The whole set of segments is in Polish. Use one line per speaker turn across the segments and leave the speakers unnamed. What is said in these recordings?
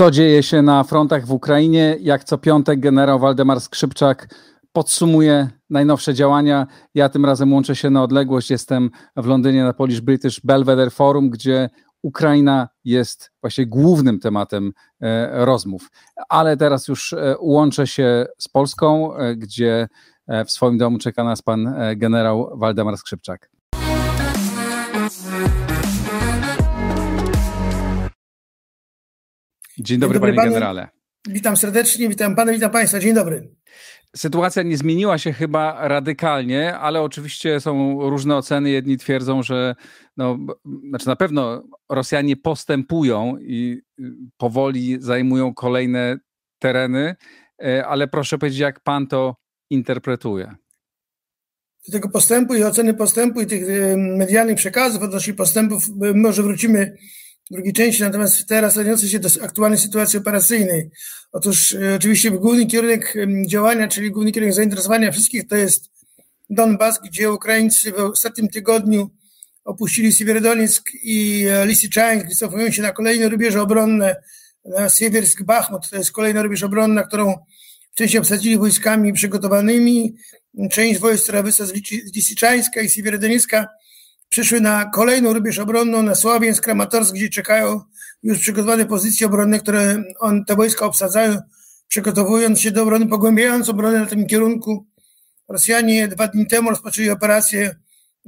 co dzieje się na frontach w Ukrainie. Jak co piątek generał Waldemar Skrzypczak podsumuje najnowsze działania. Ja tym razem łączę się na odległość. Jestem w Londynie na Polish British Belvedere Forum, gdzie Ukraina jest właśnie głównym tematem e, rozmów. Ale teraz już e, łączę się z Polską, e, gdzie w swoim domu czeka nas pan generał Waldemar Skrzypczak. Dzień dobry, Dzień dobry panie generale.
Witam serdecznie, witam pana, witam państwa. Dzień dobry.
Sytuacja nie zmieniła się chyba radykalnie, ale oczywiście są różne oceny. Jedni twierdzą, że no, znaczy na pewno Rosjanie postępują i y, powoli zajmują kolejne tereny, e, ale proszę powiedzieć, jak pan to interpretuje?
Do tego postępu i oceny postępu i tych y, medialnych przekazów odnośnie postępów y, może wrócimy drugiej części, natomiast teraz odniosę się do aktualnej sytuacji operacyjnej. Otóż e, oczywiście główny kierunek działania, czyli główny kierunek zainteresowania wszystkich to jest Donbas, gdzie Ukraińcy w ostatnim tygodniu opuścili Siewierodoniec i e, Lisiczańsk, wycofują się na kolejne rubieże obronne, na Siewiersk Bachmut, to jest kolejna rubież obronna, którą wcześniej obsadzili wojskami przygotowanymi. Część wojsk, która wysła z Lisiczańska i Siewierodoniecka przyszły na kolejną rubież obronną, na Sławiańsk, Kramatorsk, gdzie czekają już przygotowane pozycje obronne, które on, te wojska obsadzają, przygotowując się do obrony, pogłębiając obronę na tym kierunku. Rosjanie dwa dni temu rozpoczęli operację,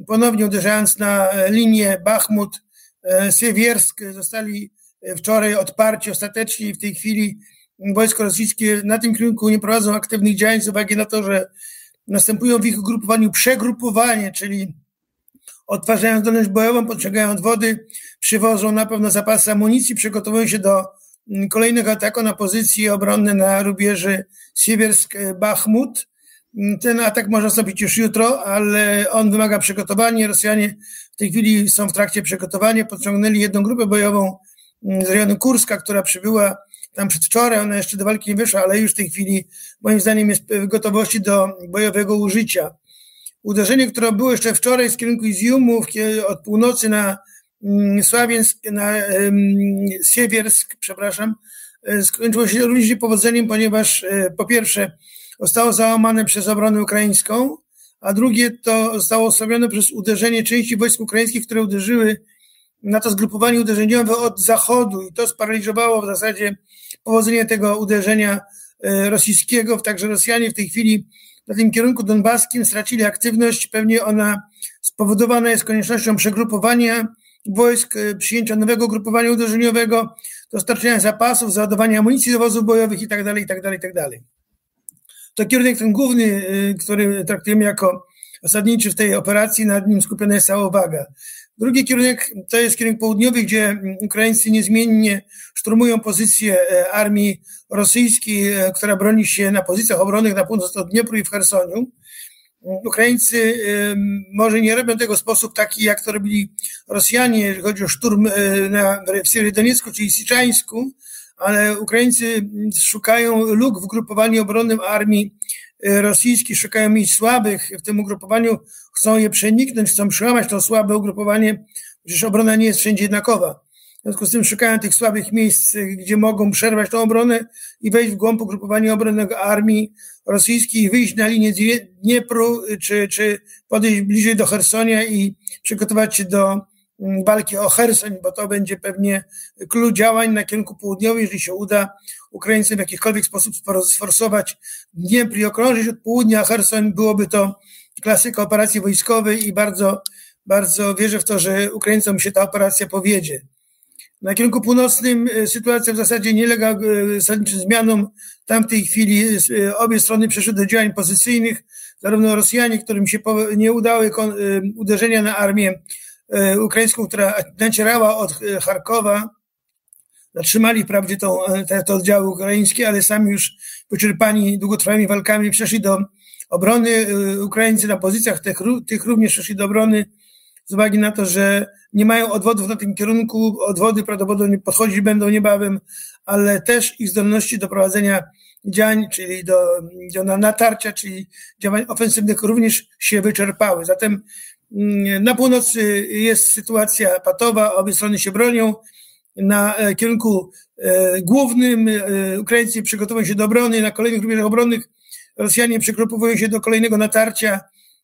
ponownie uderzając na linię Bachmut, e, Siewiersk. Zostali wczoraj odparci ostatecznie i w tej chwili wojsko rosyjskie na tym kierunku nie prowadzą aktywnych działań z uwagi na to, że następują w ich grupowaniu przegrupowanie, czyli odtwarzają zdolność bojową, podciągają wody, przywożą na pewno zapasy amunicji, przygotowują się do mm, kolejnego ataku na pozycje obronne na rubieży Siewiersk-Bachmut. Mm, ten atak można zrobić już jutro, ale on wymaga przygotowania. Rosjanie w tej chwili są w trakcie przygotowania. Podciągnęli jedną grupę bojową mm, z rejonu Kurska, która przybyła tam przedwczoraj. Ona jeszcze do walki nie wyszła, ale już w tej chwili moim zdaniem jest w gotowości do bojowego użycia. Uderzenie, które było jeszcze wczoraj z kierunku Izjumów, od północy na mm, Sławiensk, na Siewiersk, przepraszam, e, skończyło się również niepowodzeniem, ponieważ e, po pierwsze zostało załamane przez obronę ukraińską, a drugie to zostało osłabione przez uderzenie części wojsk ukraińskich, które uderzyły na to zgrupowanie uderzeniowe od zachodu i to sparaliżowało w zasadzie powodzenie tego uderzenia e, rosyjskiego. Także Rosjanie w tej chwili na tym kierunku donbaskim stracili aktywność. Pewnie ona spowodowana jest koniecznością przegrupowania wojsk, e, przyjęcia nowego grupowania uderzeniowego, dostarczenia zapasów, załadowania amunicji do wozów bojowych itd., itd., itd. To kierunek ten główny, e, który traktujemy jako zasadniczy w tej operacji, nad nim skupiona jest cała uwaga. Drugi kierunek to jest kierunek południowy, gdzie Ukraińcy niezmiennie szturmują pozycje e, armii rosyjskiej, e, która broni się na pozycjach obronnych na północ od Dniepru i w Chersoniu. Ukraińcy e, może nie robią tego w sposób taki, jak to robili Rosjanie, jeżeli chodzi o szturm na, w Syrii czyli Siczańsku, ale Ukraińcy szukają luk w grupowaniu obronnym armii rosyjskiej, szukają miejsc słabych w tym ugrupowaniu, chcą je przeniknąć, chcą przełamać to słabe ugrupowanie, przecież obrona nie jest wszędzie jednakowa. W związku z tym szukają tych słabych miejsc, gdzie mogą przerwać tą obronę i wejść w głąb ugrupowania obronnego armii rosyjskiej, wyjść na linię Dniepru, czy, czy podejść bliżej do Hersonia i przygotować się do mm, walki o Hersoń, bo to będzie pewnie klucz działań na kierunku południowym, jeżeli się uda Ukraińcom w jakikolwiek sposób sforsować Dniepr i okrążyć od południa Hersoń, byłoby to klasyka operacji wojskowej i bardzo, bardzo wierzę w to, że Ukraińcom się ta operacja powiedzie. Na kierunku północnym e, sytuacja w zasadzie nie lega e, zasadniczym zmianom. Tam w tej chwili e, obie strony przeszły do działań pozycyjnych. Zarówno Rosjanie, którym się nie udały uderzenia na armię ukraińską, która nacierała od Charkowa, zatrzymali wprawdzie tą, te, te oddziały ukraińskie, ale sami już wyczerpani długotrwałymi walkami przeszli do obrony. Ukraińcy na pozycjach tych, tych również przeszli do obrony z uwagi na to, że nie mają odwodów na tym kierunku, odwody prawdopodobnie podchodzić będą niebawem, ale też ich zdolności do prowadzenia działań, czyli do, do natarcia, czyli działań ofensywnych również się wyczerpały. Zatem mm, na północy jest sytuacja patowa, obie strony się bronią. na kierunku głównym. Ukraińcy przygotowują się do obrony, na kolejnych rubieżach obronnych Rosjanie przygrupowują się do kolejnego natarcia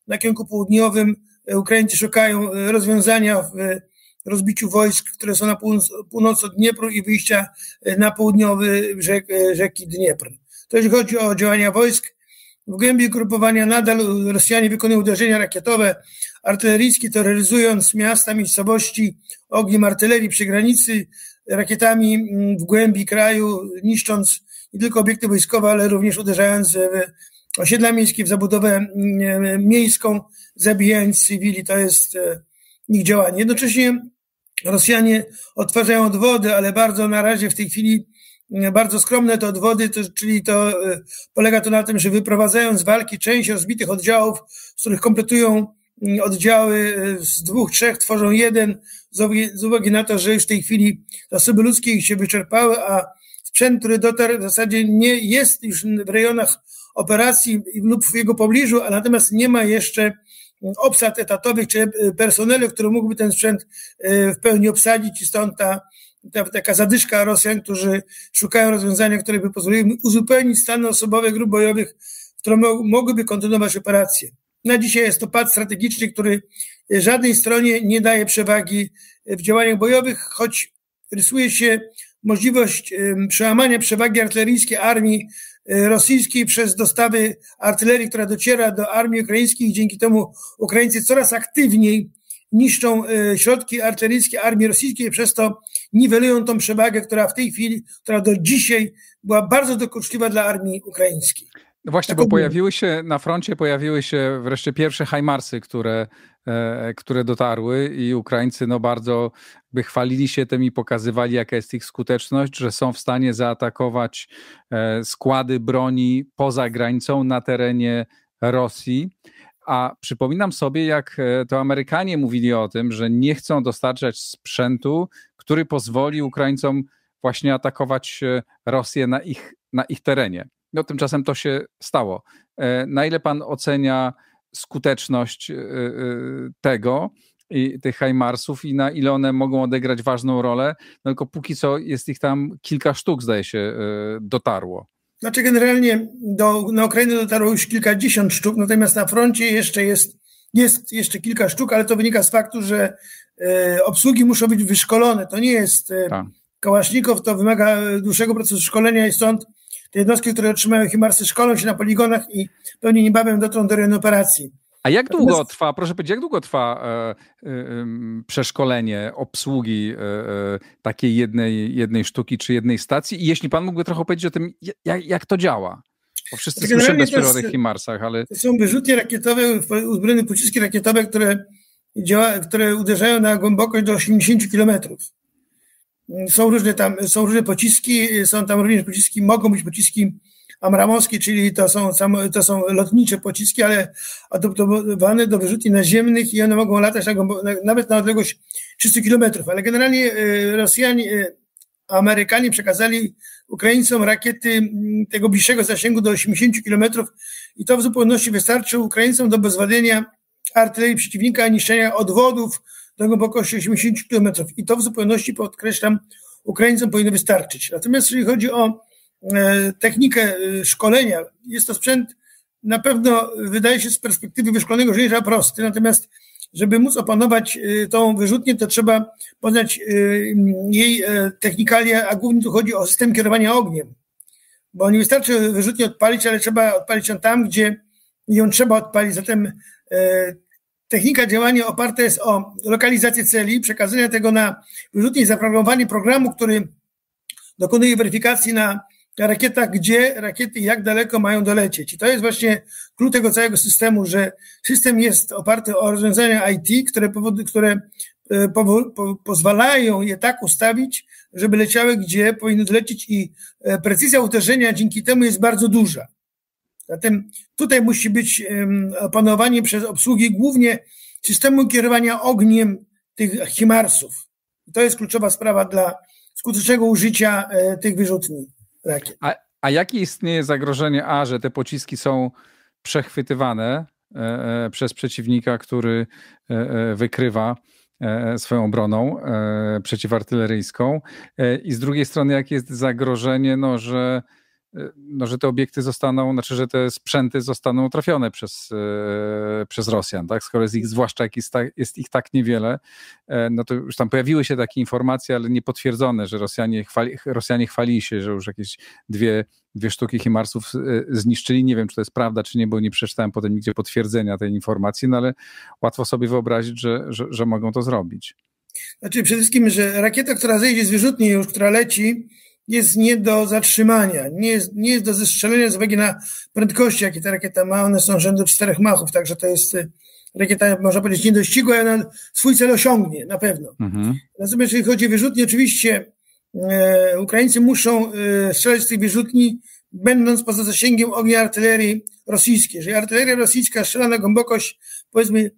na kierunku południowym. Ukraińcy szukają rozwiązania w rozbiciu wojsk, które są na północ od Dniepru i wyjścia na południowy brzeg rzeki Dniepr. To jeśli chodzi o działania wojsk, w głębi grupowania nadal Rosjanie wykonują uderzenia rakietowe, artyleryjskie, terroryzując miasta, miejscowości ogniem artylerii przy granicy, rakietami mm, w głębi kraju, niszcząc nie tylko obiekty wojskowe, ale również uderzając w osiedla miejskie, w zabudowę mm, miejską, zabijając cywili. To jest e, ich działanie. Jednocześnie Rosjanie odtwarzają odwody, ale bardzo na razie w tej chwili bardzo skromne te odwody, to, czyli to e, polega to na tym, że wyprowadzają z walki część rozbitych oddziałów, z których kompletują mm, oddziały e, z dwóch, trzech, tworzą jeden, z uwagi na to, że już w tej chwili zasoby ludzkie ich się wyczerpały, a sprzęt, który dotarł w zasadzie nie jest już w rejonach operacji lub w jego pobliżu, a natomiast nie ma jeszcze obsad etatowych czy e, personelu, który mógłby ten sprzęt w pełni obsadzić i stąd ta ta, taka zadyszka Rosjan, którzy szukają rozwiązania, które by pozwoliły uzupełnić stany osobowe grup bojowych, które mogłyby kontynuować operacje. Na dzisiaj jest to pad strategiczny, który żadnej stronie nie daje przewagi w działaniach bojowych, choć rysuje się możliwość przełamania przewagi artyleryjskiej armii e, rosyjskiej przez dostawy artylerii, która dociera do armii ukraińskiej i dzięki temu Ukraińcy coraz aktywniej niszczą e, środki artyleryjskie armii rosyjskiej, przez to niwelują tą przewagę, która w tej chwili, która do dzisiaj była bardzo dokuczliwa dla armii ukraińskiej.
No właśnie, tak bo pojawiły się na froncie, pojawiły się wreszcie pierwsze hajmarsy, które, które dotarły i Ukraińcy no bardzo by chwalili się tym i pokazywali, jaka jest ich skuteczność, że są w stanie zaatakować e, składy broni poza granicą na terenie Rosji. A przypominam sobie, jak e, to Amerykanie mówili o tym, że nie chcą dostarczać sprzętu, który pozwoli Ukraińcom właśnie atakować e, Rosję na ich, na ich terenie. No tymczasem to się stało. E, na ile pan ocenia skuteczność tego i tych Heimarsów i na ile one mogą odegrać ważną rolę? No tylko póki co jest ich tam kilka sztuk, zdaje się, dotarło.
Znaczy generalnie do, na Ukrainę dotarło już kilkadziesiąt sztuk, natomiast na froncie jeszcze jest, jest jeszcze kilka sztuk, ale to wynika z faktu, że e, obsługi muszą być wyszkolone. To nie jest e, tak. Kałasznikow, to wymaga dłuższego procesu szkolenia i stąd te jednostki, które otrzymają Himarsy szkolą się na poligonach i pewnie niebawem dotrą do rejonu operacji.
A jak długo trwa, proszę powiedzieć, jak długo trwa e, e, przeszkolenie obsługi e, e, takiej jednej, jednej sztuki czy jednej stacji? I jeśli pan mógłby trochę powiedzieć o tym, jak, jak to działa? Bo wszyscy słyszymy dopiero o tych Himarsach, ale...
To są wyrzutnie rakietowe, uzbrojone pociski rakietowe, które, działa, które uderzają na głębokość do 80 kilometrów. Są różne tam, są różne pociski, są tam również pociski, mogą być pociski Amramowskie, czyli to są, to są lotnicze pociski, ale adoptowane do wyrzutni naziemnych i one mogą latać na, nawet na odległość 300 kilometrów. Ale generalnie e, Rosjanie, e, Amerykanie przekazali Ukraińcom rakiety tego bliższego zasięgu do 80 kilometrów i to w zupełności wystarczy Ukraińcom do bezwładnienia artylerii przeciwnika, niszczenia odwodów do głębokości 80 kilometrów. I to w zupełności, podkreślam, Ukraińcom powinno wystarczyć. Natomiast jeżeli chodzi o E, technikę e, szkolenia. Jest to sprzęt na pewno wydaje się z perspektywy wyszkolonego żołnierza prosty, natomiast żeby móc opanować e, tą wyrzutnię, to trzeba poznać jej technikalia, a głównie tu chodzi o system kierowania ogniem. Bo nie wystarczy wyrzutnię odpalić, ale trzeba odpalić ją tam, gdzie ją trzeba odpalić. Zatem technika działania oparta jest o lokalizację celi, przekazanie tego na wyrzutnię i zaprogramowanie programu, który dokonuje weryfikacji na rakietach, gdzie rakiety jak daleko mają dolecieć. I to jest właśnie klucz tego całego systemu, że system jest oparty o rozwiązania IT, które, powody, które e, po, pozwalają je tak ustawić, żeby leciały, gdzie powinny dolecieć i e, precyzja uderzenia dzięki temu jest bardzo duża. Zatem tutaj musi być opanowanie przez obsługi głównie systemu kierowania ogniem tych Himarsów. I to jest kluczowa sprawa dla skutecznego użycia e, tych wyrzutni.
A, a jakie istnieje zagrożenie A, że te pociski są przechwytywane e, e, przez przeciwnika, który wykrywa swoją obroną przeciwartyleryjską i z drugiej strony jakie jest zagrożenie, no, że no, że te obiekty zostaną, znaczy, że te sprzęty zostaną trafione przez, e, przez Rosjan, tak? Skoro jest ich, zwłaszcza jak jest, jest, ich tak niewiele, e, no to już tam pojawiły się takie informacje, ale niepotwierdzone, że Rosjanie, chwali, Rosjanie chwalili się, że już jakieś dwie, dwie sztuki Himarsów e, zniszczyli. Nie wiem, czy to jest prawda, czy nie, bo nie przeczytałem potem nigdzie potwierdzenia tej informacji, no ale łatwo sobie wyobrazić, że, że, że mogą to zrobić.
Znaczy przede wszystkim, że rakieta, która zejdzie z wyrzutni już, która leci, jest nie do zatrzymania, nie jest, nie jest do zestrzelenia z uwagi na prędkości, jakie ta rakieta ma. One są rzędu czterech machów, także to jest y, rakieta, można powiedzieć, niedościgła i ona swój cel osiągnie, na pewno. Mhm. Natomiast jeżeli chodzi o wyrzutnie, oczywiście e, Ukraińcy muszą e, strzelać z tych wyrzutni, będąc poza zasięgiem ognia artylerii rosyjskiej. Jeżeli artyleria rosyjska strzela na głębokość, powiedzmy,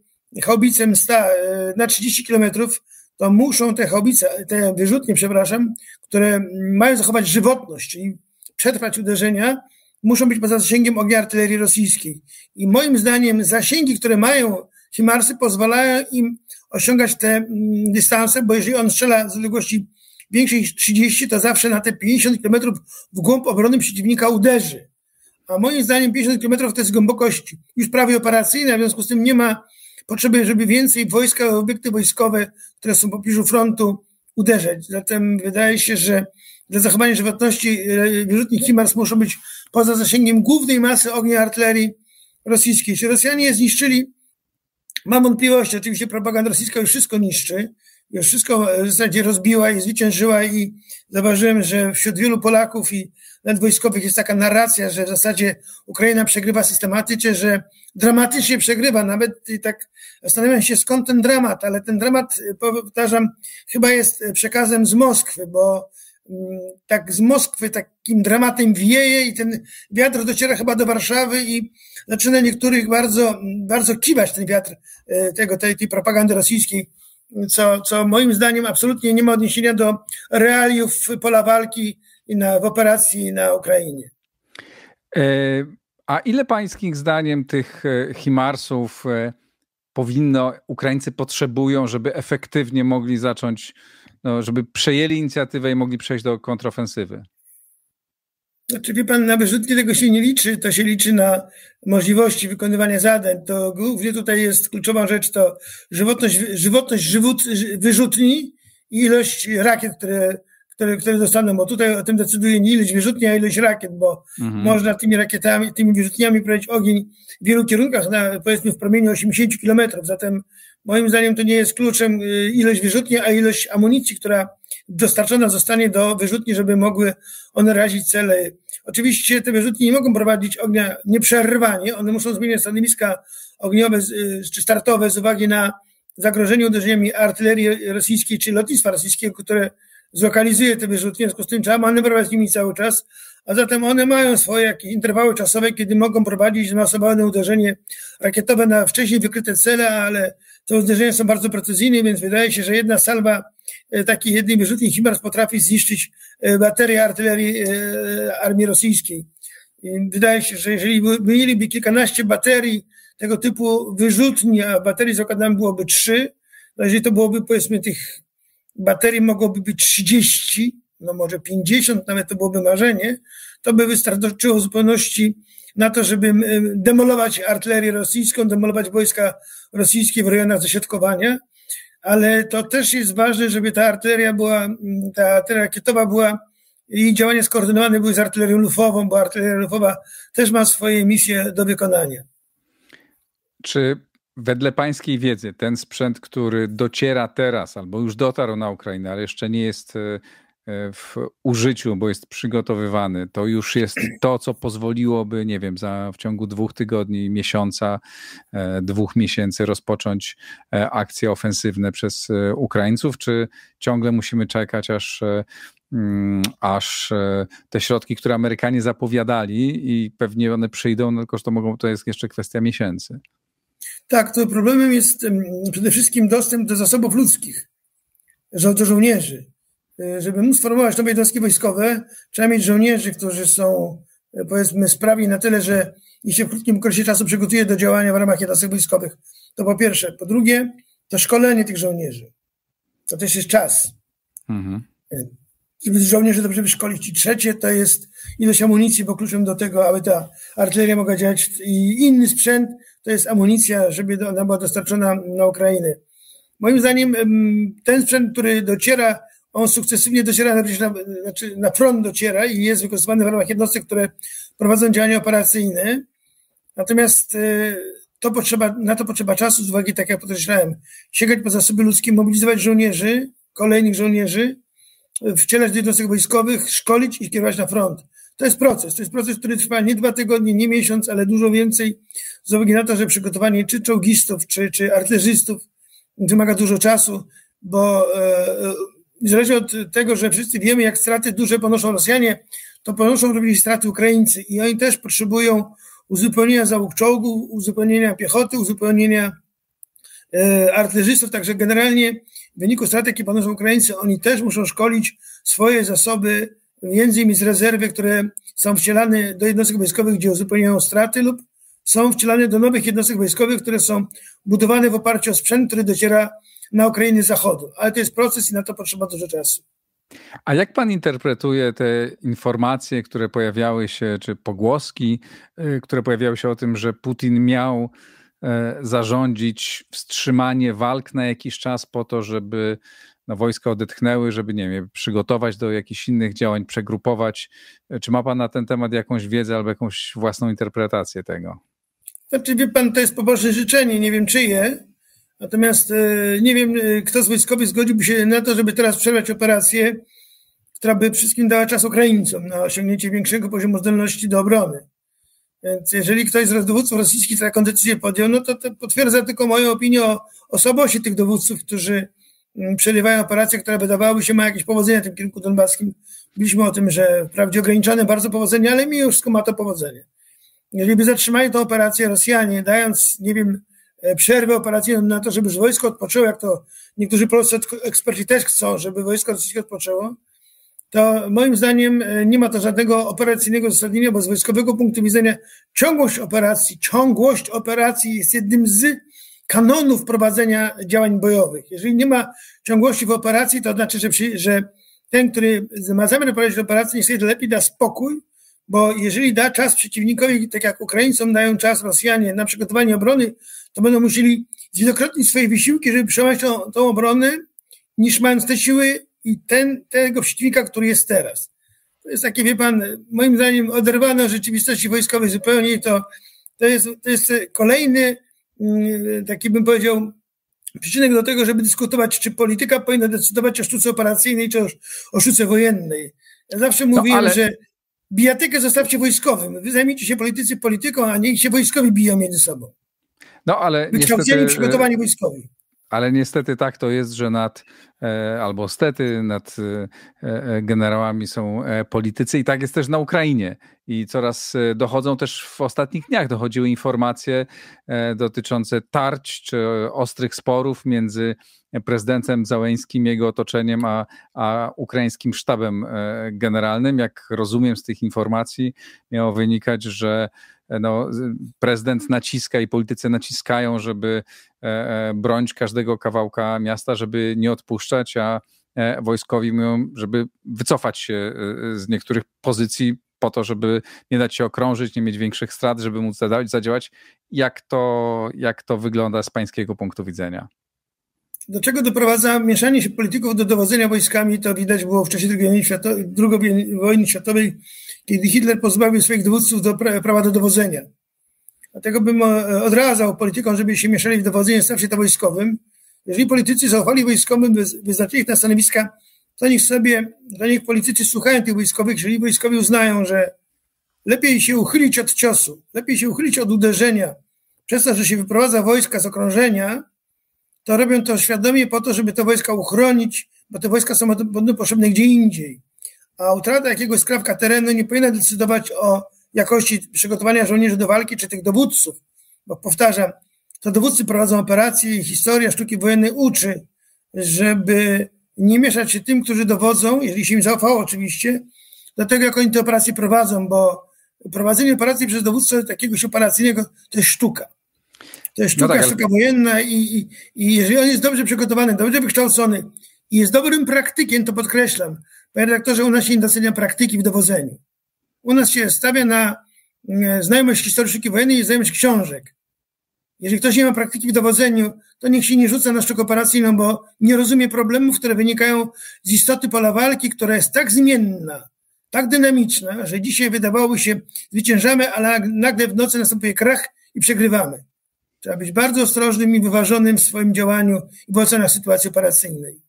haubicem sta, e, na 30 kilometrów, to muszą te haubice, te wyrzutnie, przepraszam, które mają zachować żywotność, czyli przetrwać uderzenia, muszą być poza zasięgiem ognia artylerii rosyjskiej. I moim zdaniem zasięgi, które mają Himarsy, pozwalają im osiągać te mm, dystanse, bo jeżeli on strzela z odległości większej niż 30, to zawsze na te 50 km w głąb obrony przeciwnika uderzy. A moim zdaniem 50 km to jest głębokość już prawie operacyjna, w związku z tym nie ma potrzeby, żeby więcej wojska, obiekty wojskowe, które są w pobliżu frontu, uderzać. Zatem wydaje się, że dla zachowania żywotności e, wyrzutni HIMARS muszą być poza zasięgiem głównej masy ognia artylerii rosyjskiej. Czy Rosjanie je zniszczyli? Mam wątpliwości. Oczywiście propaganda rosyjska już wszystko niszczy. Już wszystko w zasadzie rozbiła i zwyciężyła i zauważyłem, że wśród wielu Polaków i nawet wojskowych jest taka narracja, że w zasadzie Ukraina przegrywa systematycznie, że dramatycznie przegrywa. Nawet tak zastanawiam się, skąd ten dramat, ale ten dramat, powtarzam, chyba jest przekazem z Moskwy, bo mm, tak z Moskwy takim dramatem wieje i ten wiatr dociera chyba do Warszawy i zaczyna niektórych bardzo, bardzo kiwać ten wiatr e, tego, tej, tej propagandy rosyjskiej, co, co moim zdaniem absolutnie nie ma odniesienia do realiów pola walki i na, w operacji na Ukrainie.
E, a ile pańskim zdaniem tych e, Himarsów e, powinno, Ukraińcy potrzebują, żeby efektywnie mogli zacząć, no, żeby przejęli inicjatywę i mogli przejść do kontrofensywy?
Znaczy, wie pan, na wyrzutnie tego się nie liczy, to się liczy na możliwości wykonywania zadań. To głównie tutaj jest kluczowa rzecz, to żywotność, żywotność żywot, wyrzutni i ilość rakiet, które które, które dostaną, bo tutaj o tym decyduje nie ilość wyrzutni, a ilość rakiet, bo mhm. można tymi rakietami, tymi wyrzutniami prowadzić ogień w wielu kierunkach, na, powiedzmy w promieniu 80 kilometrów. Zatem moim zdaniem to nie jest kluczem y, ilość wyrzutni, a ilość amunicji, która dostarczona zostanie do wyrzutni, żeby mogły one razić cele. Oczywiście te wyrzutnie nie mogą prowadzić ognia nieprzerwanie, one muszą zmieniać stanowiska ogniowe y, czy startowe z uwagi na zagrożenie uderzeniami artylerii rosyjskiej czy lotnictwa rosyjskiego, które zlokalizuje te wyrzutnie, w związku z tym trzeba manewrować z nimi cały czas, a zatem one mają swoje jakieś interwały czasowe, kiedy mogą prowadzić zmasowane uderzenie rakietowe na wcześniej wykryte cele, ale te uderzenia są bardzo precyzyjne, więc wydaje się, że jedna salwa e, takich jednej wyrzutni HIMARS potrafi zniszczyć e, baterię artylerii e, armii rosyjskiej. Wydaje się, że jeżeli mieliby kilkanaście baterii tego typu wyrzutni, a baterii zakładam byłoby trzy, to jeżeli to byłoby powiedzmy tych baterii mogłoby być 30, no może 50, nawet to byłoby marzenie, to by wystarczyło w zupełności na to, żeby demolować artylerię rosyjską, demolować wojska rosyjskie w rejonach zasiedkowania, ale to też jest ważne, żeby ta artyleria była, ta artyleria rakietowa była i działania skoordynowane były z artylerią lufową, bo artyleria lufowa też ma swoje misje do wykonania.
Czy Wedle pańskiej wiedzy, ten sprzęt, który dociera teraz albo już dotarł na Ukrainę, ale jeszcze nie jest e, e, w użyciu, bo jest przygotowywany, to już jest to, co pozwoliłoby, nie wiem, za, w ciągu dwóch tygodni, miesiąca, e, dwóch miesięcy rozpocząć akcje ofensywne przez Ukraińców, czy ciągle musimy czekać, aż mm, aż te środki, które Amerykanie zapowiadali i pewnie one przyjdą, no tylko że to mogą, to jest jeszcze kwestia miesięcy.
Tak, to problemem jest przede wszystkim dostęp do zasobów ludzkich, do żołnierzy. E, żeby móc formować nowe jednostki wojskowe, trzeba mieć żołnierzy, którzy są, e, powiedzmy, sprawni na tyle, że ich się w krótkim okresie czasu przygotuje do działania w ramach jednostek wojskowych. To po pierwsze. Po drugie, to szkolenie tych żołnierzy. To też jest czas. Mhm. Żeby żołnierzy dobrze wyszkolić. I trzecie to jest ilość amunicji, bo kluczem do tego, aby ta artyleria mogła działać i inny sprzęt, to jest amunicja, żeby ona była dostarczona na Ukrainę. Moim zdaniem ten sprzęt, który dociera, on sukcesywnie dociera na, znaczy na front dociera i jest wykorzystywany w ramach jednostek, które prowadzą działania operacyjne. Natomiast e, to potrzeba, na to potrzeba czasu, z uwagi, tak jak podkreślałem, sięgać po zasoby ludzkie, mobilizować żołnierzy, kolejnych żołnierzy, wcielać do jednostek wojskowych, szkolić i kierować na front. To jest proces. To jest proces, który trwa nie dwa tygodnie, nie miesiąc, ale dużo więcej, z uwagi na to, że przygotowanie czy czołgistów, czy, czy artylerzystów wymaga dużo czasu, bo e, niezależnie od tego, że wszyscy wiemy, jak straty duże ponoszą Rosjanie, to ponoszą również straty Ukraińcy i oni też potrzebują uzupełnienia załóg czołgów, uzupełnienia piechoty, uzupełnienia e, artylerzystów, także generalnie w wyniku strat, jakie ponoszą Ukraińcy, oni też muszą szkolić swoje zasoby, między innymi z rezerwy, które są wcielane do jednostek wojskowych, gdzie uzupełniają straty lub są wcielane do nowych jednostek wojskowych, które są budowane w oparciu o sprzęt, który dociera na Ukrainę z zachodu. Ale to jest proces i na to potrzeba dużo czasu.
A jak pan interpretuje te informacje, które pojawiały się, czy pogłoski, y, które pojawiały się o tym, że Putin miał e, zarządzić wstrzymanie walk na jakiś czas po to, żeby no, wojska odetchnęły, żeby nie wiem, przygotować do jakichś innych działań, przegrupować. Czy ma Pan na ten temat jakąś wiedzę albo jakąś własną interpretację tego?
Znaczy, wie Pan, to jest pobożne życzenie, nie wiem czyje, natomiast e, nie wiem, e, kto z wojskowych zgodziłby się na to, żeby teraz przerwać operację, która by wszystkim dała czas Ukraińcom na osiągnięcie większego poziomu zdolności do obrony. Więc jeżeli ktoś z dowódców rosyjskich taką decyzję podjął, no to, to potwierdza tylko moją opinię o osobowości tych dowódców, którzy przerywają operacje, które wydawały się ma jakieś powodzenie w tym kierunku donbaskim. Mówiliśmy o tym, że wprawdzie ograniczone bardzo powodzenie, ale mimo wszystko ma to powodzenie. Jeżeli by zatrzymali tę operację Rosjanie, dając, nie wiem, e, przerwę operacyjną na to, żeby wojsko odpoczęło, jak to niektórzy polscy eksperci też chcą, żeby wojsko rosyjskie odpoczęło, to moim zdaniem e, nie ma to żadnego operacyjnego uzasadnienia, bo z wojskowego punktu widzenia ciągłość operacji, ciągłość operacji jest jednym z kanonów prowadzenia działań bojowych. Jeżeli nie ma ciągłości w operacji, to znaczy, że, przy, że ten, który ma zamiar prowadzić operację, niech sobie lepiej da spokój, bo jeżeli da czas przeciwnikowi, tak jak Ukraińcom dają czas Rosjanie na przygotowanie obrony, to będą musieli zwielokrotnić swoje wysiłki, żeby przełamać tą, tą obronę, niż mając te siły i ten, tego przeciwnika, który jest teraz. To jest takie, wie pan, moim zdaniem oderwane od rzeczywistości wojskowej zupełnie to, to jest, to jest kolejny taki bym powiedział, przyczynek do tego, żeby dyskutować, czy polityka powinna decydować o sztuce operacyjnej, czy o, o sztuce wojennej. Ja zawsze no, mówiłem, ale... że bijatykę zostawcie wojskowym. Wy zajmijcie się politycy polityką, a niech się wojskowi biją między sobą.
No ale
Wykształceni, niestety, przygotowani wojskowi.
Ale niestety tak to jest, że nad, e, albo stety, nad e, e, generałami są politycy i tak jest też na Ukrainie. I coraz dochodzą też w ostatnich dniach, dochodziły informacje dotyczące tarć czy ostrych sporów między prezydentem Załęskim, jego otoczeniem, a, a ukraińskim sztabem generalnym. Jak rozumiem z tych informacji, miało wynikać, że no, prezydent naciska i politycy naciskają, żeby e, e, bronić każdego kawałka miasta, żeby nie odpuszczać, a e, wojskowi mówią, żeby wycofać się z niektórych pozycji po to, żeby nie dać się okrążyć, nie mieć większych strat, żeby móc zadziałać. Jak to, jak to wygląda z pańskiego punktu widzenia?
Do czego doprowadza mieszanie się polityków do dowodzenia wojskami, to widać było w czasie II wojny światowej, kiedy Hitler pozbawił swoich dowódców do prawa do dowodzenia. Dlatego bym e, odradzał politykom, żeby się mieszali w dowodzenie, to wojskowym. Jeżeli politycy zaufali wojskowym, wyznaczyli ich na stanowiska, to niech sobie, to niech politycy słuchają tych wojskowych, jeżeli wojskowi uznają, że lepiej się uchylić od ciosu, lepiej się uchylić od uderzenia, przez to, że się wyprowadza wojska z okrążenia, to robią to świadomie po to, żeby te wojska uchronić, bo te wojska są potrzebne gdzie indziej a utrata jakiegoś skrawka terenu nie powinna decydować o jakości przygotowania żołnierzy do walki czy tych dowódców. Bo powtarzam, to dowódcy prowadzą operacje i historia sztuki wojennej uczy, żeby nie mieszać się tym, którzy dowodzą, jeżeli się im zaufało oczywiście, do tego, jak oni te operacje prowadzą, bo prowadzenie operacji przez dowódcę takiego operacyjnego to jest sztuka. To jest no sztuka, no tak, sztuka wojenna i, i, i jeżeli on jest dobrze przygotowany, dobrze wykształcony i jest dobrym praktykiem, to podkreślam, panie redaktorze, u nas się nie docenia praktyki w dowodzeniu. U nas się stawia na mm, znajomość historii sztuki wojennej i znajomość książek. Jeżeli ktoś nie ma praktyki w dowodzeniu, to niech się nie rzuca na sztukę operacyjną, bo nie rozumie problemów, które wynikają z istoty pola walki, która jest tak zmienna, tak dynamiczna, że dzisiaj wydawałoby się zwyciężamy, ale nagle w nocy następuje krach i przegrywamy. Trzeba być bardzo ostrożnym i wyważonym w swoim działaniu i w ocenach sytuacji operacyjnej.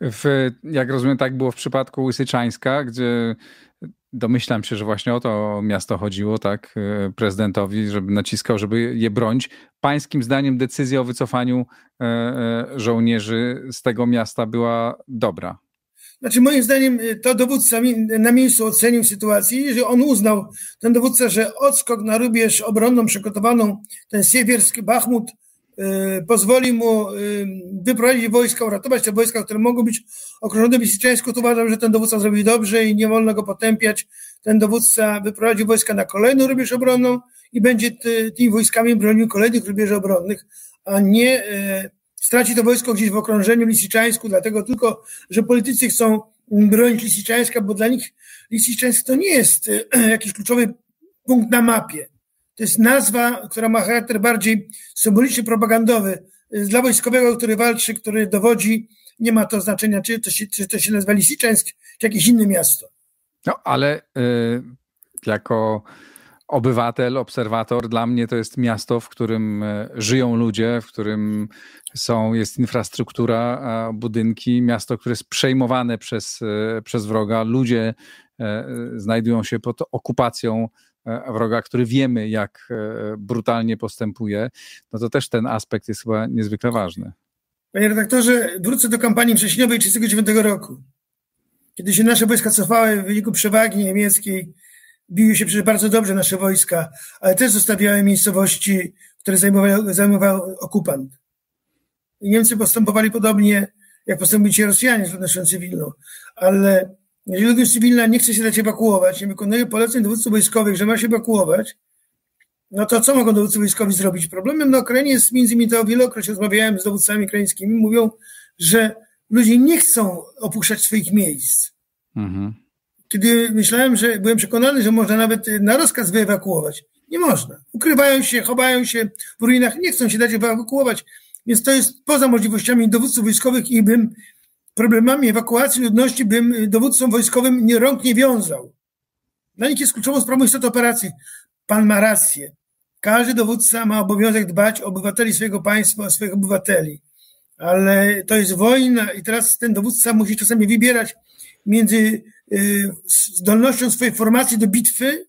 W, jak rozumiem, tak było w przypadku Łysyczańska, gdzie domyślam się, że właśnie o to miasto chodziło, tak, e, prezydentowi, żeby naciskał, żeby je bronić. Pańskim zdaniem decyzja o wycofaniu e, e, żołnierzy z tego miasta była dobra?
Znaczy moim zdaniem to dowódca na miejscu ocenił sytuację, jeżeli on uznał, ten dowódca, że odskok na rubież obronną przygotowaną, ten siewierski Bachmut Y, pozwoli mu y, wyprowadzić wojska, uratować te wojska, które mogą być okrążone w Lisiczańsku, to uważam, że ten dowódca zrobił dobrze i nie wolno go potępiać. Ten dowódca wyprowadzi wojska na kolejną rubież obronną i będzie tymi wojskami bronił kolejnych rubieży obronnych, a nie y, straci to wojsko gdzieś w okrążeniu Lisiczańsku, dlatego tylko, że politycy chcą bronić Lisiczańska, bo dla nich Lisiczańsk to nie jest jakiś kluczowy punkt na mapie. To jest nazwa, która ma charakter bardziej symboliczny, propagandowy. Dla wojskowego, który walczy, który dowodzi, nie ma to znaczenia, czy to się, czy to się nazywa Lisiczeńsk, czy jakieś inne miasto.
No, ale y, jako obywatel, obserwator, dla mnie to jest miasto, w którym y, żyją ludzie, w którym są, jest infrastruktura, budynki, miasto, które jest przejmowane przez, y, przez wroga. Ludzie znajdują się pod okupacją E, wroga, który wiemy, jak e, brutalnie postępuje, no to też ten aspekt jest chyba niezwykle ważny.
Panie redaktorze, wrócę do kampanii wrześniowej 1939 roku. Kiedy się nasze wojska cofały w wyniku przewagi niemieckiej, biły się przecież bardzo dobrze nasze wojska, ale też zostawiały miejscowości, które zajmował, zajmował okupant. I Niemcy postępowali podobnie, jak postępują Rosjanie z ludnością cywilną, ale jeżeli ludność cywilna nie chce się dać ewakuować, nie wykonuje poleceń dowódców wojskowych, że ma się ewakuować, no to co mogą dowódcy wojskowi zrobić? Problemem na Ukrainie jest między innymi to, wielokrotnie rozmawiałem z dowódcami ukraińskimi, mówią, że ludzie nie chcą opuszczać swoich miejsc. Mhm. Kiedy myślałem, że byłem przekonany, że można nawet na rozkaz wyewakuować. Nie można. Ukrywają się, chowają się w ruinach, nie chcą się dać ewakuować. Więc to jest poza możliwościami dowódców wojskowych i bym problemami ewakuacji ludności bym y, dowódcom wojskowym nie rąk nie wiązał. Dla nich jest kluczową sprawą istota operacji. Pan ma rację. Każdy dowódca ma obowiązek dbać o obywateli swojego państwa, o swoich obywateli. Ale to jest wojna i teraz ten dowódca musi czasami wybierać między y, zdolnością swojej formacji do bitwy,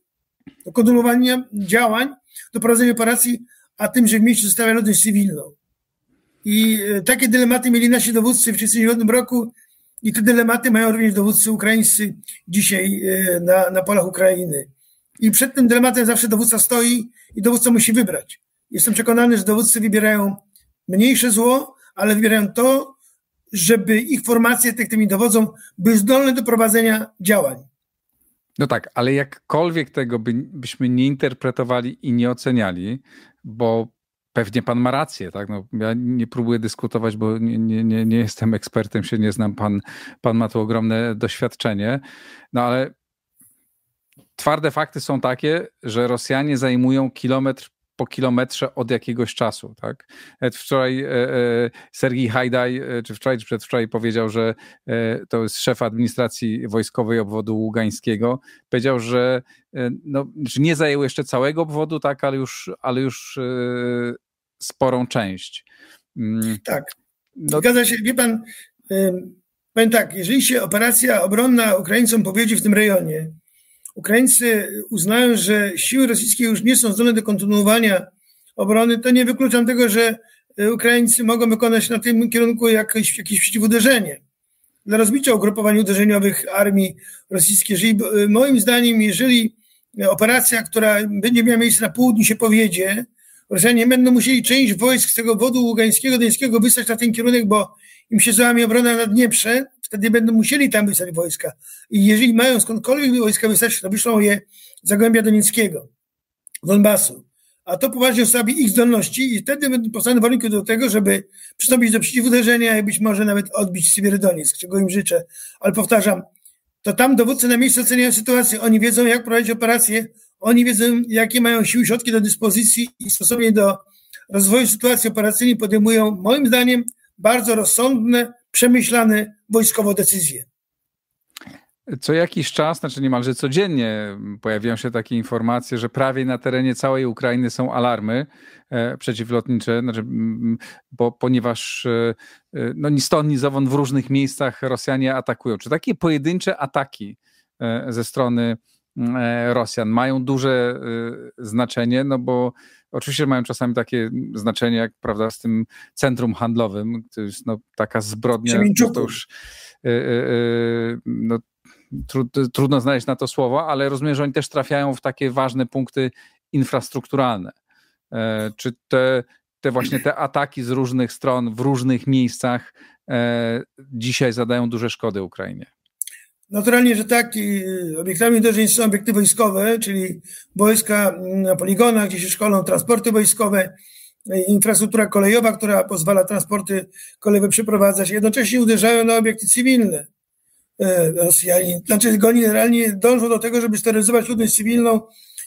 do kontynuowania działań, do prowadzenia operacji, a tym, że w mieście zostawia ludność cywilną. I e, takie dylematy mieli nasi dowódcy w 1939 roku i te dylematy mają również dowódcy ukraińscy dzisiaj e, na, na polach Ukrainy. I przed tym dylematem zawsze dowódca stoi i dowódca musi wybrać. Jestem przekonany, że dowódcy wybierają mniejsze zło, ale wybierają to, żeby ich formacje, tych, którymi dowodzą, były zdolne do prowadzenia działań.
No tak, ale jakkolwiek tego by, byśmy nie interpretowali i nie oceniali, bo Pewnie pan ma rację, tak? No, ja nie próbuję dyskutować, bo nie, nie, nie jestem ekspertem, się nie znam. Pan, pan ma tu ogromne doświadczenie, no ale twarde fakty są takie, że Rosjanie zajmują kilometr po kilometrze od jakiegoś czasu, tak? Wczoraj e, e, Hajdaj, e, czy wczoraj, czy przedwczoraj powiedział, że e, to jest szef administracji wojskowej obwodu ługańskiego, powiedział, że e, no, że nie zajął jeszcze całego obwodu, tak, ale już, ale już e, sporą część.
Mm. Tak. No. Zgadza się. Wie pan, powiem tak, jeżeli się operacja obronna Ukraińcom powiedzie w tym rejonie, Ukraińcy uznają, że siły rosyjskie już nie są zdolne do kontynuowania obrony, to nie wykluczam tego, że e, Ukraińcy mogą wykonać na tym kierunku jakieś, jakieś przeciwuderzenie dla rozbicia ugrupowań uderzeniowych armii rosyjskiej. Jeżeli, e, moim zdaniem, jeżeli operacja, która będzie miała miejsce na południu się powiedzie, Rosjanie będą musieli część wojsk z tego wodu ługańskiego, dońskiego wysłać na ten kierunek, bo im się załamie obrona na Dnieprze, wtedy będą musieli tam wysłać wojska. I jeżeli mają skądkolwiek wojska wysłać, to wyszło je z Zagłębia Donieckiego, Donbasu. a to poważnie osłabi ich zdolności i wtedy powstaną warunki do tego, żeby przystąpić do przeciwuderzenia i być może nawet odbić Sybierodoniec, czego im życzę. Ale powtarzam, to tam dowódcy na miejscu oceniają sytuację, oni wiedzą jak prowadzić operacje, oni wiedzą jakie mają siły, środki do dyspozycji i stosownie do rozwoju sytuacji operacyjnej podejmują moim zdaniem bardzo rozsądne, przemyślane wojskowo decyzje.
Co jakiś czas, znaczy niemalże codziennie, pojawiają się takie informacje, że prawie na terenie całej Ukrainy są alarmy e, przeciwlotnicze, znaczy, bo, ponieważ e, e, no, ni stąd, ni zowąd w różnych miejscach Rosjanie atakują. Czy takie pojedyncze ataki ze strony Rosjan mają duże e, znaczenie? No bo oczywiście mają czasami takie znaczenie, jak prawda, z tym centrum handlowym, to jest no, taka zbrodnia, no to już no, trudno znaleźć na to słowo, ale rozumiem, że oni też trafiają w takie ważne punkty infrastrukturalne. E, czy te, te właśnie te ataki z różnych stron, w różnych miejscach e, dzisiaj zadają duże szkody Ukrainie?
Naturalnie, że tak. Obiektami uderzeń są obiekty wojskowe, czyli wojska na poligonach, gdzie się szkolą transporty wojskowe, infrastruktura kolejowa, która pozwala transporty kolejowe przeprowadzać. Jednocześnie uderzają na obiekty cywilne. E, Rosjanie. Znaczy oni generalnie dążą do tego, żeby sterylizować ludność cywilną,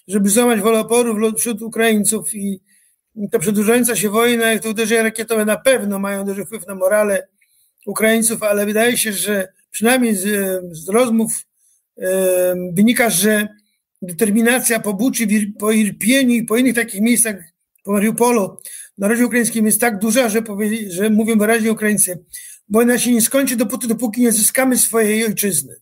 żeby złamać wolę oporu wśród Ukraińców i ta przedłużająca się wojna i te uderzenia rakietowe na pewno mają duży wpływ na morale Ukraińców, ale wydaje się, że przynajmniej z, z rozmów wynika, że determinacja po Buczy, po Irpieniu i po innych takich miejscach, po Mariupolu, w narodzie ukraińskim jest tak duża, że, powie, że mówią wyraźnie Ukraińcy, wojna się nie skończy dopóty, dopóki nie zyskamy swojej ojczyzny.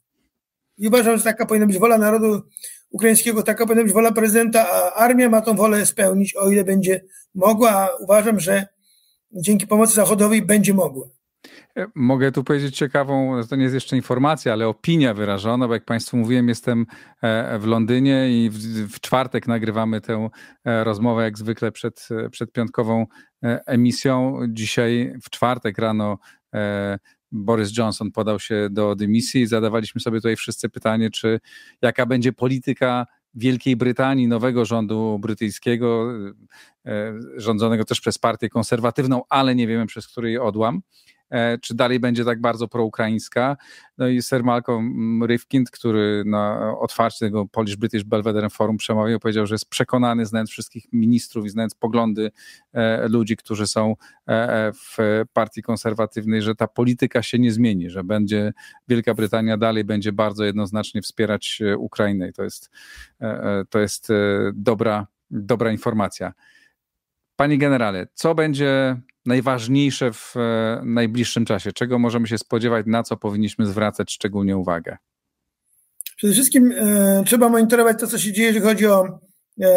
I uważam, że taka powinna być wola narodu ukraińskiego, taka powinna być wola prezydenta, a armia ma tą wolę spełnić, o ile będzie mogła, a uważam, że dzięki pomocy zachodowej będzie mogła.
Mogę tu powiedzieć ciekawą, to nie jest jeszcze informacja, ale opinia wyrażona, bo jak Państwu mówiłem, jestem e, w Londynie i w, czwartek nagrywamy tę e, rozmowę, jak zwykle przed, przed piątkową e, emisją. Dzisiaj w czwartek rano Boris Johnson podał się do dymisji i zadawaliśmy sobie tutaj wszyscy pytanie, czy jaka będzie polityka Wielkiej Brytanii, nowego rządu brytyjskiego, rządzonego też przez partię konserwatywną, ale nie wiemy przez który odłam. E, czy dalej będzie tak bardzo proukraińska. No i Sir Malcolm Rifkind, który na otwarcie tego Polish British Belvedere Forum przemawiał, powiedział, że jest przekonany, znając wszystkich ministrów i znając poglądy e, ludzi, którzy są e, w partii konserwatywnej, że ta polityka się nie zmieni, że będzie Wielka Brytania dalej będzie bardzo jednoznacznie wspierać Ukrainę i to jest, to jest dobra, dobra informacja. Panie generale, co będzie najważniejsze w e, najbliższym czasie? Czego możemy się spodziewać, na co powinniśmy zwracać szczególnie uwagę?
Przede wszystkim e, trzeba monitorować to, co się dzieje, jeżeli chodzi o e,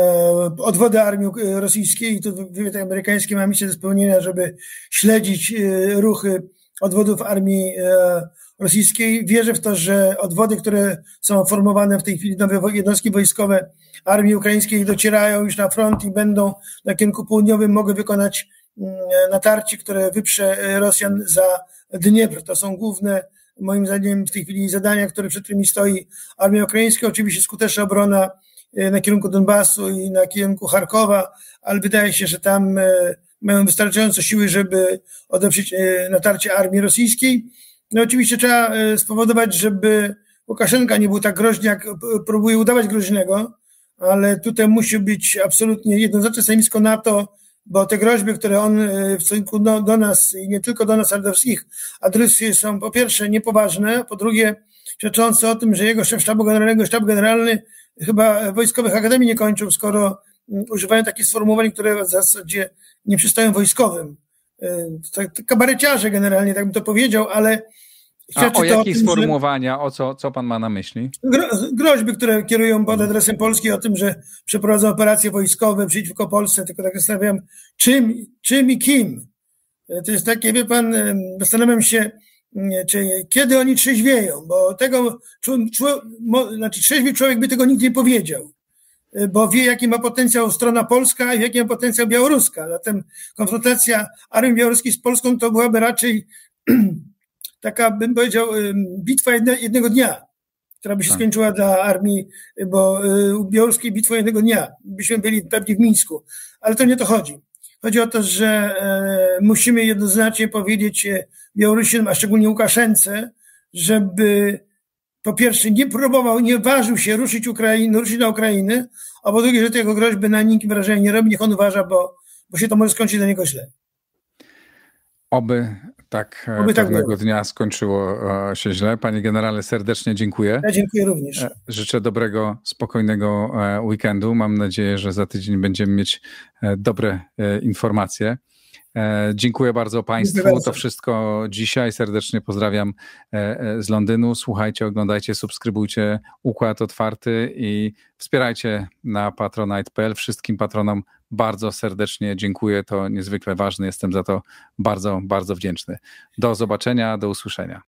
odwody armii rosyjskiej i tu wywiad amerykański ma misję do spełnienia, żeby śledzić e, ruchy odwodów armii e, rosyjskiej. Wierzę w to, że odwody, które są formowane w tej chwili, nowe jednostki wojskowe armii ukraińskiej docierają już na front i będą na kierunku południowym mogły wykonać natarcie, które wyprze Rosjan za Dniepr. To są główne, moim zdaniem, w tej chwili zadania, które przed którymi stoi armia ukraińska. Oczywiście skuteczna obrona e, na kierunku Donbasu i na kierunku Charkowa, ale wydaje się, że tam e, mają wystarczająco siły, żeby odeprzeć e, natarcie armii rosyjskiej. No oczywiście trzeba spowodować, żeby Łukaszenka nie był tak groźny, jak próbuje udawać groźnego, ale tutaj musi być absolutnie jednoznaczne stanowisko NATO, bo te groźby, które on e, w stosunku do, do nas i nie tylko do nas, ale do wszystkich adresuje są po pierwsze niepoważne, po drugie świadczące o tym, że jego szef sztabu generalnego, sztab generalny chyba wojskowych akademii nie kończył, skoro mm, używają takich sformułowań, które w zasadzie nie przystają wojskowym. E, tak, kabareciarze generalnie, tak bym to powiedział, ale
a o jakie sformułowania, że... o co, co pan ma na myśli?
Gro, groźby, które kierują pod adresem Polski o tym, że przeprowadzą operacje wojskowe przeciwko Polsce, tylko tak zastanawiam, czym, czym i kim. To jest takie, wie pan, zastanawiam się, czy kiedy oni trzeźwieją, bo tego, znaczy trzeźwy człowiek by tego nigdy nie powiedział, bo wie, jaki ma potencjał strona polska i jaki ma potencjał białoruska. Zatem konfrontacja armii białoruskiej z Polską to byłaby raczej taka, bym powiedział, bitwa jedne, jednego dnia. która by się tak. skończyła dla armii, bo y, białoruskiej bitwą jednego dnia. Byśmy byli pewnie w Mińsku. Ale to nie to chodzi. Chodzi o to, że e, musimy jednoznacznie powiedzieć Białorusinom, a szczególnie Łukaszence, żeby po pierwsze nie próbował, nie ważył się ruszyć, Ukrainy, ruszyć na Ukrainę, a po drugie, że tego groźby na nikim wrażenia nie robi, niech on uważa, bo, bo się to może skończyć dla niego źle.
Oby tak e, Oby tak pewnego tak dnia skończyło e, się źle. Panie generale, serdecznie dziękuję.
Ja dziękuję również. E,
życzę dobrego, spokojnego weekendu. Mam nadzieję, że za tydzień będziemy mieć dobre informacje. Dziękuję bardzo Państwu. To wszystko dzisiaj. Serdecznie pozdrawiam z Londynu. Słuchajcie, oglądajcie, subskrybujcie Układ Otwarty i wspierajcie na patronite.pl. Wszystkim patronom bardzo serdecznie dziękuję. To niezwykle ważne. Jestem za to bardzo, bardzo wdzięczny. Do zobaczenia, do usłyszenia.